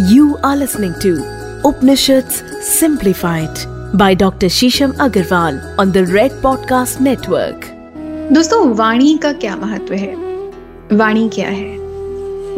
You are listening to Upanishads Simplified by Dr. Shisham Agarwal on the Red Podcast Network. दोस्तों, वाणी का क्या महत्व है? वाणी क्या है?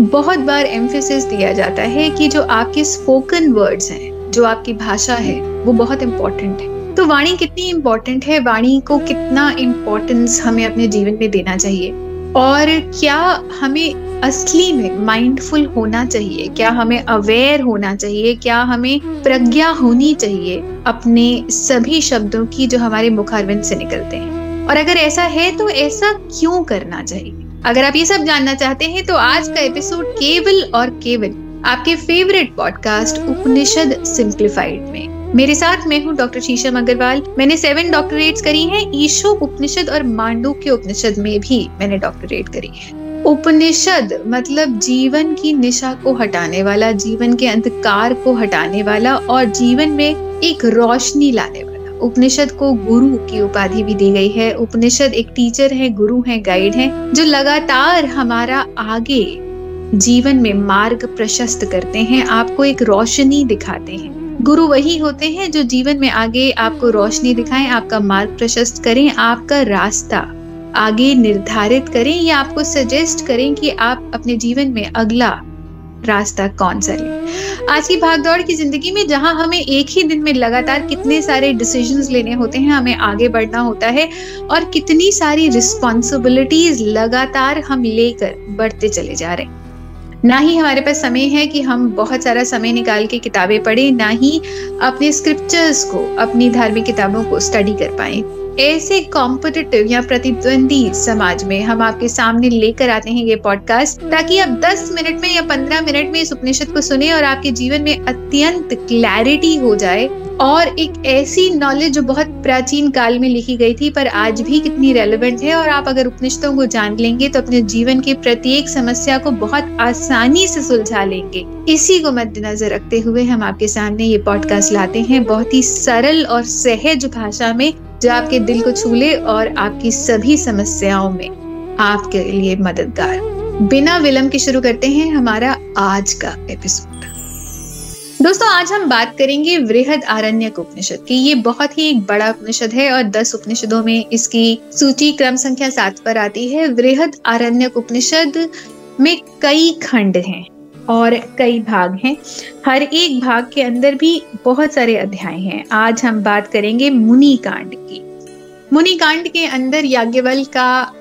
बहुत बार एम्फेसिस दिया जाता है कि जो आपके स्पोकन वर्ड्स हैं, जो आपकी भाषा है, वो बहुत इंपॉर्टेंट है। तो वाणी कितनी इम्पोर्टेंट है? वाणी को कितना इम्पोर्टेंस हमें अपने जीवन में देना चाहिए? और क्या हमें असली में माइंडफुल होना चाहिए। क्या हमें अवेयर होना चाहिए? क्या हमें प्रज्ञा होनी चाहिए अपने सभी शब्दों की जो हमारे मुखारविंद से निकलते हैं? और अगर ऐसा है तो ऐसा क्यों करना चाहिए? अगर आप ये सब जानना चाहते हैं तो आज का एपिसोड केवल और केवल आपके फेवरेट पॉडकास्ट उपनिषद सिंप्लीफाइड में। मेरे साथ मैं हूँ डॉक्टर शीशम अग्रवाल। मैंने सेवन डॉक्टरेट्स करी हैं ईशो उपनिषद और मांडू के उपनिषद में भी मैंने डॉक्टरेट करी। है उपनिषद मतलब जीवन की निशा को हटाने वाला, जीवन के अंधकार को हटाने वाला और जीवन में एक रोशनी लाने वाला। उपनिषद को गुरु की उपाधि भी दी गई है। उपनिषद एक टीचर है, गुरु है गाइड है, जो लगातार हमारा आगे जीवन में मार्ग प्रशस्त करते हैं, आपको एक रोशनी दिखाते हैं। गुरु वही होते हैं जो जीवन में आगे आपको रोशनी दिखाएँ, आपका मार्ग प्रशस्त करें, आपका रास्ता आगे निर्धारित करें या आपको सजेस्ट करें कि आप अपने जीवन में अगला रास्ता कौन सा लें। आज की भागदौड़ की ज़िंदगी में जहाँ हमें एक ही दिन में लगातार कितने सारे डिसीजंस लेने होते हैं, हमें आगे बढ़ना होता है और कितनी सारी रिस्पॉन्सिबिलिटीज लगातार हम लेकर बढ़ते चले जा रहे हैं। ना ही हमारे पास समय है कि हम बहुत सारा समय निकाल के किताबें पढ़ें, ना ही अपने स्क्रिप्चर्स को, अपनी धार्मिक किताबों को स्टडी कर पाए। ऐसे कॉम्पिटिटिव या प्रतिद्वंदी समाज में हम आपके सामने लेकर आते हैं ये पॉडकास्ट ताकि आप 10 मिनट में या 15 मिनट में इस उपनिषद को सुने और आपके जीवन में अत्यंत क्लैरिटी हो जाए। और एक ऐसी नॉलेज जो बहुत प्राचीन काल में लिखी गई थी, पर आज भी कितनी रेलेवेंट है, और आप अगर उपनिषदों को जान लेंगे तो अपने जीवन के प्रत्येक समस्या को बहुत आसानी से सुलझा लेंगे। इसी को मद्देनजर रखते हुए हम आपके सामने ये पॉडकास्ट लाते हैं। बहुत ही सरल और सहज भाषा में जो आपके दिल को छू ले और आपकी सभी समस्याओं में आपके लिए मददगार। बिना विलंब के शुरू करते हैं हमारा आज का एपिसोड दोस्तों, आज हम बात करेंगे वृहद आरण्य उपनिषद की। ये बहुत ही एक बड़ा उपनिषद है और दस उपनिषदों में इसकी सूची क्रम संख्या सात पर आती है। वृहद आरण्य उपनिषद में कई खंड हैं। और कई भाग हैं। हर एक भाग के अंदर भी बहुत सारे अध्याय हैं। आज हम बात करेंगे मुनि कांड की। मुनि कांड के अंदर याज्ञवल का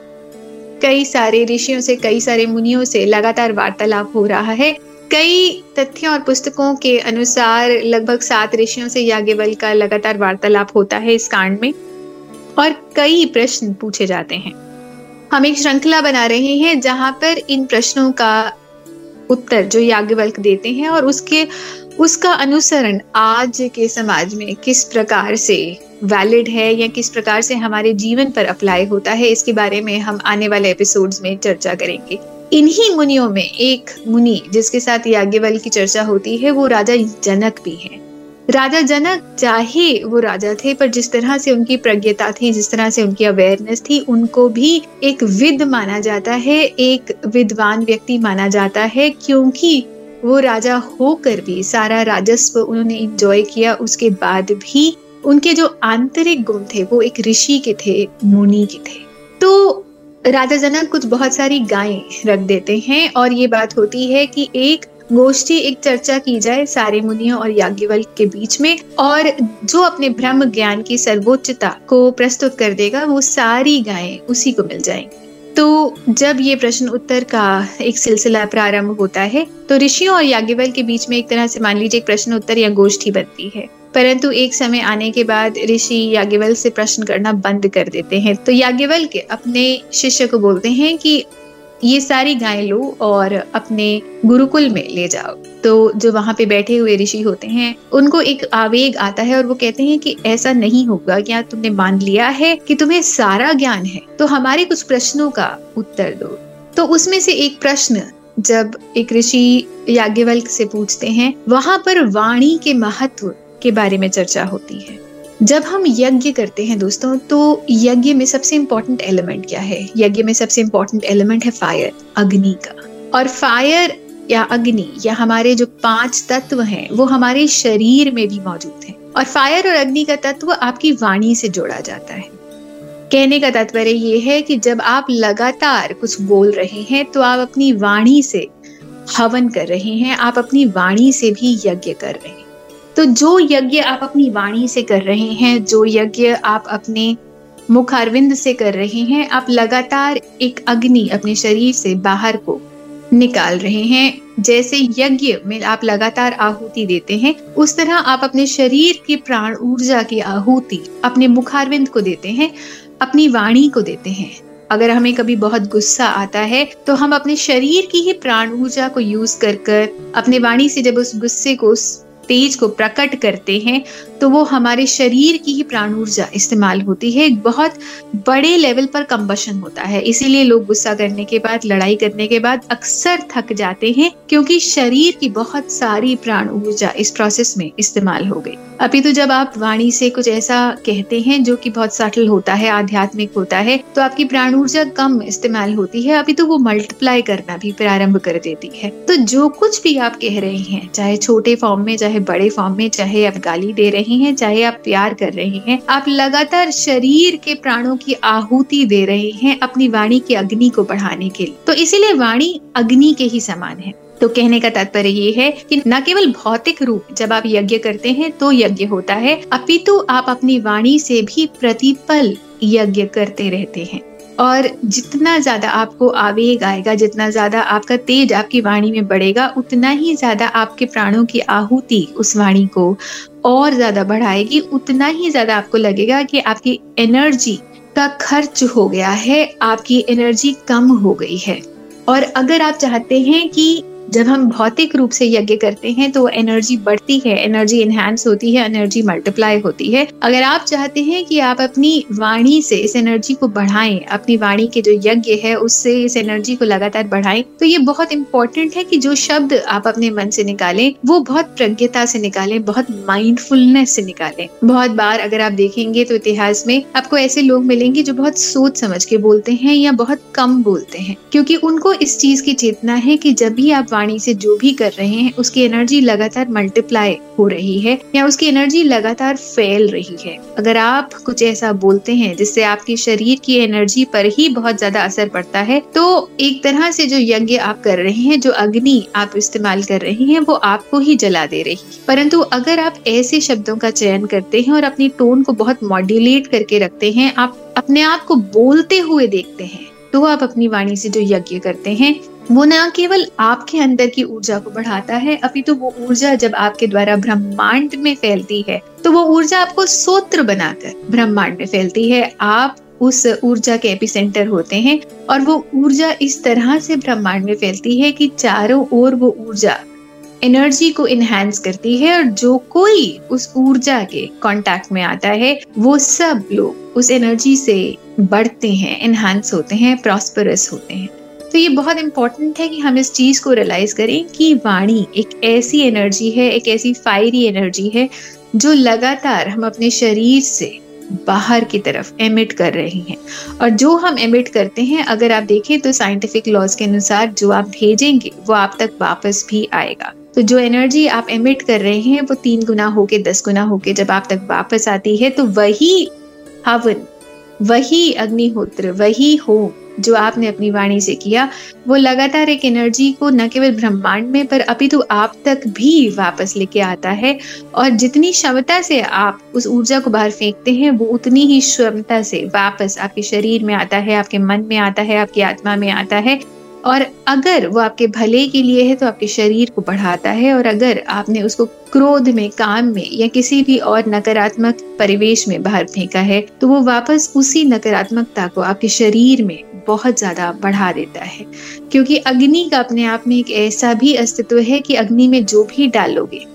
कई सारे ऋषियों से, कई सारे मुनियों से लगातार वार्तालाप हो रहा है। कई तथ्यों और पुस्तकों के अनुसार लगभग सात ऋषियों से याज्ञवल का लगातार वार्तालाप होता है इस कांड में और कई प्रश्न पूछे जाते हैं। हम एक श्रृंखला बना रहे हैं जहाँ पर इन प्रश्नों का उत्तर जो याज्ञवल्क देते हैं और उसके, उसका अनुसरण आज के समाज में किस प्रकार से वैलिड है या किस प्रकार से हमारे जीवन पर अप्लाई होता है, इसके बारे में हम आने वाले एपिसोड्स में चर्चा करेंगे। इन्हीं मुनियों में एक मुनि जिसके साथ याज्ञवल की चर्चा होती है, वो राजा जनक भी है। राजा जनक चाहे वो राजा थे, पर जिस तरह से उनकी प्रज्ञता थी, जिस तरह से उनकी अवेयरनेस थी, उनको भी एक विद माना जाता है, एक विद्वान व्यक्ति माना जाता है, क्योंकि वो राजा होकर भी सारा राजस्व उन्होंने इंजॉय किया, उसके बाद भी उनके जो आंतरिक गुण थे, वो एक ऋषि के थे, मुनि के थे। तो राजा जनक कुछ बहुत सारी गायें रख देते हैं, और ये बात होती है कि एक गोष्ठी एक चर्चा की जाए सारे मुनियों और याज्ञवल के बीच में, और जो अपने ब्रह्म ज्ञान की सर्वोच्चता को प्रस्तुत कर देगा, वो सारी गायें उसी को मिल जाएँगी। तो जब ये प्रश्न उत्तर का एक सिलसिला प्रारंभ होता है तो ऋषियों और याज्ञवल के बीच में एक तरह से मान लीजिए एक प्रश्न उत्तर या गोष्ठी बनती है। परंतु एक समय आने के बाद ऋषि याज्ञवल से प्रश्न करना बंद कर देते हैं। तो याज्ञवल के अपने शिष्य को बोलते हैं कि ये सारी गायें लो और अपने गुरुकुल में ले जाओ। तो जो वहाँ पे बैठे हुए ऋषि होते हैं, उनको एक आवेग आता है और वो कहते हैं कि ऐसा नहीं होगा क्या तुमने मान लिया है कि तुम्हें सारा ज्ञान है तो हमारे कुछ प्रश्नों का उत्तर दो। तो उसमें से एक प्रश्न, जब एक ऋषि याज्ञवल्क से पूछते हैं, वहाँ पर वाणी के महत्व के बारे में चर्चा होती है। जब हम यज्ञ करते हैं दोस्तों तो यज्ञ में सबसे इम्पोर्टेंट एलिमेंट क्या है? यज्ञ में सबसे इम्पोर्टेंट एलिमेंट है फायर अग्नि का। और फायर या अग्नि या हमारे जो पाँच तत्व हैं, वो हमारे शरीर में भी मौजूद हैं। और फायर और अग्नि का तत्व आपकी वाणी से जोड़ा जाता है। कहने का तात्पर्य ये है कि जब आप लगातार कुछ बोल रहे हैं तो आप अपनी वाणी से हवन कर रहे हैं, आप अपनी वाणी से भी यज्ञ कर रहे हैं। तो जो यज्ञ आप अपनी वाणी से कर रहे हैं, जो यज्ञ आप अपने मुख अरविंद से कर रहे हैं, आप लगातार एक अग्नि अपने शरीर से बाहर को निकाल रहे हैं। जैसे यज्ञ में आप लगातार आहुति देते हैं, उस तरह आप अपने शरीर की प्राण ऊर्जा की आहुति अपने मुखारविंद को देते हैं, अपनी वाणी को देते हैं। अगर हमें कभी बहुत गुस्सा आता है तो हम अपने शरीर की ही प्राण ऊर्जा को यूज़ कर कर, अपने वाणी से जब उस गुस्से को उस तेज को प्रकट करते हैं तो वो हमारे शरीर की ही प्राण ऊर्जा इस्तेमाल होती है। एक बहुत बड़े लेवल पर कंबशन होता है। इसीलिए लोग गुस्सा करने के बाद, लड़ाई करने के बाद अक्सर थक जाते हैं, क्योंकि शरीर की बहुत सारी प्राण ऊर्जा इस प्रोसेस में इस्तेमाल हो गई। अभी तो जब आप वाणी से कुछ ऐसा कहते हैं, जो कि बहुत सटल होता है, आध्यात्मिक होता है तो आपकी प्राण ऊर्जा कम इस्तेमाल होती है। अभी तो वो मल्टीप्लाई करना भी प्रारंभ कर देती है। तो जो कुछ भी आप कह रहे हैं, चाहे छोटे फॉर्म में, चाहे बड़े फॉर्म में चाहे आप गाली दे रहे हैं, चाहे आप प्यार कर रहे हैं, आप लगातार शरीर के प्राणों की आहुति दे रहे हैं अपनी वाणी की अग्नि को बढ़ाने के लिए। तो इसीलिए वाणी अग्नि के ही समान है। तो कहने का तात्पर्य ये है कि न केवल भौतिक रूप जब आप यज्ञ करते हैं तो यज्ञ होता है, अपितु आप अपनी वाणी से भी प्रतिपल यज्ञ करते रहते हैं। और जितना ज़्यादा आपको आवेग आएगा, जितना ज़्यादा आपका तेज आपकी वाणी में बढ़ेगा, उतना ही ज़्यादा आपके प्राणों की आहुति उस वाणी को और ज़्यादा बढ़ाएगी। उतना ही ज़्यादा आपको लगेगा कि आपकी एनर्जी का खर्च हो गया है, आपकी एनर्जी कम हो गई है। और अगर आप चाहते हैं कि जब हम भौतिक रूप से यज्ञ करते हैं तो एनर्जी बढ़ती है एनर्जी इनहेंस होती है एनर्जी मल्टीप्लाई होती है। अगर आप चाहते हैं कि आप अपनी वाणी से इस एनर्जी को बढ़ाएँ, अपनी वाणी के जो यज्ञ है, उससे इस एनर्जी को लगातार बढ़ाएँ तो ये बहुत इंपॉर्टेंट है कि जो शब्द आप अपने मन से निकालें, वो बहुत प्रज्ञता से निकालें, बहुत माइंडफुलनेस से निकालें। बहुत बार अगर आप देखेंगे तो इतिहास में आपको ऐसे लोग मिलेंगे जो बहुत सोच समझ के बोलते हैं या बहुत कम बोलते हैं, क्योंकि उनको इस चीज़ की चेतना है कि जब भी आप वाणी से जो भी कर रहे हैं, उसकी एनर्जी लगातार मल्टीप्लाई हो रही है या उसकी एनर्जी लगातार फैल रही है। अगर आप कुछ ऐसा बोलते हैं जिससे आपके शरीर की एनर्जी पर ही बहुत ज़्यादा असर पड़ता है तो एक तरह से जो यज्ञ आप कर रहे हैं, जो अग्नि आप इस्तेमाल कर रहे हैं, वो आपको ही जला दे रही परंतु अगर आप ऐसे शब्दों का चयन करते हैं और अपनी टोन को बहुत मॉड्यूलेट करके रखते हैं, आप अपने आप को बोलते हुए देखते हैं तो आप अपनी वाणी से जो यज्ञ करते हैं वो न केवल आपके अंदर की ऊर्जा को बढ़ाता है, अभी तो वो ऊर्जा जब आपके द्वारा ब्रह्मांड में फैलती है तो वो ऊर्जा आपको सोत्र बनाकर ब्रह्मांड में फैलती है। आप उस ऊर्जा के एपिसेंटर होते हैं और वो ऊर्जा इस तरह से ब्रह्मांड में फैलती है कि चारों ओर वो ऊर्जा एनर्जी को इनहेंस करती है और जो कोई उस ऊर्जा के कांटेक्ट में आता है, वो सब लोग उस एनर्जी से बढ़ते हैं इनहेंस होते हैं प्रॉस्परस होते हैं। तो ये बहुत इंपॉर्टेंट है कि हम इस चीज़ को रियलाइज़ करें कि वाणी एक ऐसी एनर्जी है, एक ऐसी फायरी एनर्जी है, जो लगातार हम अपने शरीर से बाहर की तरफ़ एमिट कर रहे हैं। और जो हम एमिट करते हैं, अगर आप देखें तो साइंटिफिक लॉज के अनुसार जो आप भेजेंगे, वो आप तक वापस भी आएगा। तो जो एनर्जी आप एमिट कर रहे हैं, वो तीन गुना होके, दस गुना होके जब आप तक वापस आती है तो वही हवन, वही अग्निहोत्र, वही होम जो आपने अपनी वाणी से किया, वो लगातार एक एनर्जी को न केवल ब्रह्मांड में, पर अभी तो आप तक भी वापस लेके आता है। और जितनी क्षमता से आप उस ऊर्जा को बाहर फेंकते हैं, वो उतनी ही क्षमता से वापस आपके शरीर में आता है, आपके मन में आता है, आपकी आत्मा में आता है। और अगर वो आपके भले के लिए है तो आपके शरीर को बढ़ाता है। और अगर आपने उसको क्रोध में, काम में या किसी भी और नकारात्मक परिवेश में बाहर फेंका है तो वो वापस उसी नकारात्मकता को आपके शरीर में बहुत ज़्यादा बढ़ा देता है। क्योंकि अग्नि का अपने आप में एक ऐसा भी अस्तित्व है कि अग्नि में जो भी डालोगे,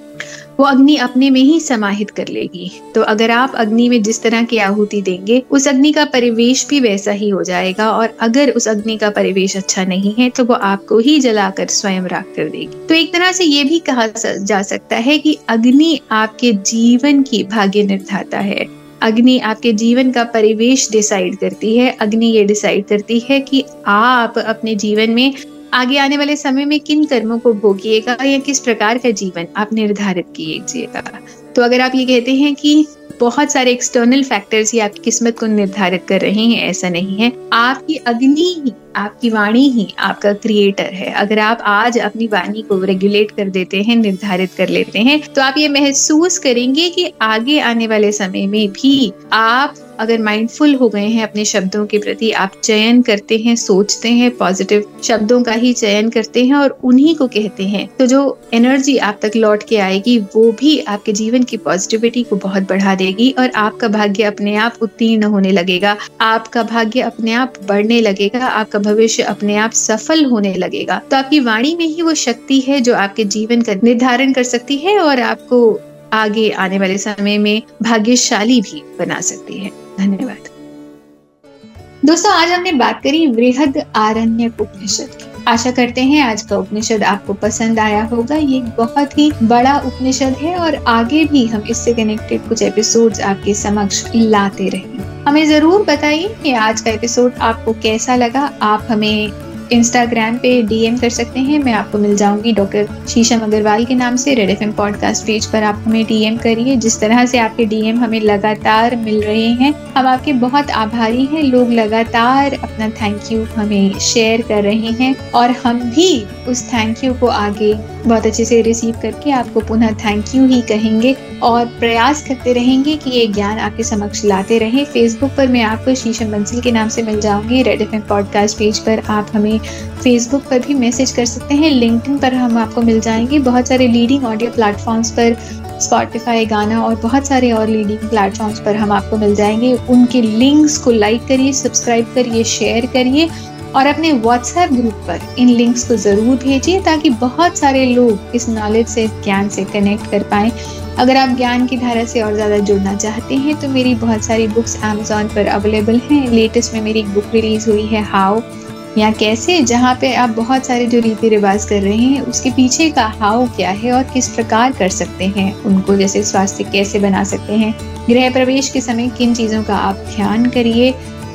वो अग्नि अपने में ही समाहित कर लेगी। तो अगर आप अग्नि में जिस तरह की आहुति देंगे, उस अग्नि का परिवेश भी वैसा ही हो जाएगा और अगर उस अग्नि का परिवेश अच्छा नहीं है तो वो आपको ही जलाकर स्वयं राख कर देगी। तो एक तरह से ये भी कहा जा सकता है कि अग्नि आपके जीवन की भाग्य निर्धाता है। अग्नि आपके जीवन का परिवेश डिसाइड करती है। अग्नि ये डिसाइड करती है कि आप अपने जीवन में आगे आने वाले समय में किन कर्मों को भोगिएगा या किस प्रकार का जीवन आप निर्धारित किएगा तो अगर आप ये कहते हैं कि बहुत सारे एक्सटर्नल फैक्टर्स ही आपकी किस्मत को निर्धारित कर रहे हैं, ऐसा नहीं है। आपकी अग्नि ही, आपकी वाणी ही आपका क्रिएटर है। अगर आप आज अपनी वाणी को रेगुलेट कर देते हैं, निर्धारित कर लेते हैं तो आप ये महसूस करेंगे कि आगे आने वाले समय में भी आप अगर माइंडफुल हो गए हैं अपने शब्दों के प्रति, आप चयन करते हैं, सोचते हैं पॉजिटिव शब्दों का ही चयन करते हैं और उन्हीं को कहते हैं। तो जो एनर्जी आप तक लौट के आएगी, वो भी आपके जीवन की पॉजिटिविटी को बहुत बढ़ा देगी और आपका भाग्य अपने आप उत्तीर्ण होने लगेगा। आपका भाग्य अपने आप बढ़ने लगेगा, आपका भविष्य अपने आप सफल होने लगेगा। तो आपकी वाणी में ही वो शक्ति है जो आपके जीवन का निर्धारण कर सकती है और आपको आगे आने वाले समय में भाग्यशाली भी बना सकती है। धन्यवाद। दोस्तों, आज हमने बात करी वृहद आरण्य उपनिषद की। आशा करते हैं आज का उपनिषद आपको पसंद आया होगा। ये बहुत ही बड़ा उपनिषद है और आगे भी हम इससे कनेक्टेड कुछ एपिसोड्स आपके समक्ष लाते रहेंगे हमें ज़रूर बताइए कि आज का एपिसोड आपको कैसा लगा। आप हमें इंस्टाग्राम पे डीएम कर सकते हैं। मैं आपको मिल जाऊँगी डॉक्टर शीशम अग्रवाल के नाम से रेड एफएम पॉडकास्ट पेज पर। आप हमें डीएम करिए। जिस तरह से आपके डीएम हमें लगातार मिल रहे हैं, हम आपके बहुत आभारी हैं। लोग लगातार अपना थैंक यू हमें शेयर कर रहे हैं और हम भी उस थैंक यू को आगे बहुत अच्छे से रिसीव करके आपको पुनः थैंक यू ही कहेंगे और प्रयास करते रहेंगे कि ये ज्ञान आपके समक्ष लाते रहे। फेसबुक पर मैं आपको शीशम बंसिल के नाम से मिल जाऊँगी। रेड एफएम पॉडकास्ट पेज पर आप हमें फेसबुक पर भी मैसेज कर सकते हैं। लिंक्डइन पर हम आपको मिल जाएँगे। बहुत सारे लीडिंग ऑडियो प्लेटफॉर्म्स पर स्पॉटिफाई गाना और बहुत सारे और लीडिंग प्लेटफॉर्म्स पर हम आपको मिल जाएँगे। उनके लिंक्स को लाइक करिए सब्सक्राइब करिए शेयर करिए और अपने व्हाट्सएप ग्रुप पर इन लिंक्स को ज़रूर भेजिए ताकि बहुत सारे लोग इस नॉलेज से, ज्ञान से कनेक्ट कर पाए। अगर आप ज्ञान की धारा से और ज़्यादा जुड़ना चाहते हैं तो मेरी बहुत सारी बुक्स अमेजोन पर अवेलेबल हैं। लेटेस्ट में मेरी एक बुक रिलीज़ हुई है हाउ या कैसे, जहाँ पे आप बहुत सारे जो रीति रिवाज कर रहे हैं, उसके पीछे का हाव क्या है और किस प्रकार कर सकते हैं? उनको जैसे स्वास्थ्य कैसे बना सकते हैं? गृह प्रवेश के समय किन चीज़ों का आप ध्यान करिए?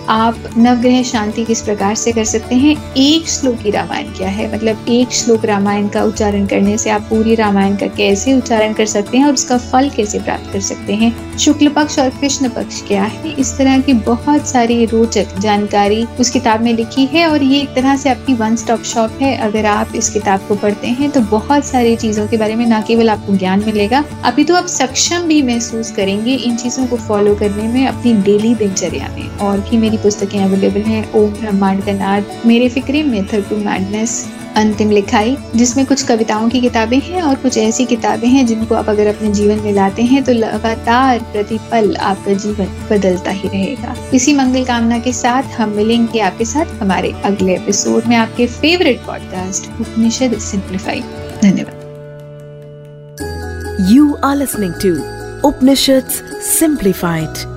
आप नवग्रह शांति किस प्रकार से कर सकते हैं? एक श्लोक की रामायण क्या है? मतलब एक श्लोक रामायण का उच्चारण करने से आप पूरी रामायण का कैसे उच्चारण कर सकते हैं और उसका फल कैसे प्राप्त कर सकते हैं? शुक्ल पक्ष और कृष्ण पक्ष क्या है? इस तरह की बहुत सारी रोचक जानकारी उस किताब में लिखी है और ये एक तरह से आपकी वन स्टॉप शॉप है। अगर आप इस किताब को पढ़ते हैं तो बहुत सारी चीज़ों के बारे में न केवल आपको ज्ञान मिलेगा, अभी तो आप सक्षम भी महसूस करेंगे इन चीज़ों को फॉलो करने में अपनी डेली दिनचर्या में। और भी मेरी पुस्तकें अवेलेबल हैं ओम ब्रह्मांड का नाद, मेरे फिक्रे मेथड टू मैडनेस, अंतिम लिखाई, जिसमें कुछ कविताओं की किताबें हैं और कुछ ऐसी किताबें हैं जिनको आप अगर अपने जीवन में लाते हैं तो लगातार प्रतिपल आपका जीवन बदलता ही रहेगा। इसी मंगल कामना के साथ हम मिलेंगे आपके साथ हमारे अगले एपिसोड में आपके फेवरेट पॉडकास्ट उपनिषद सिंप्लीफाई धन्यवाद। You are listening to Upanishad simplified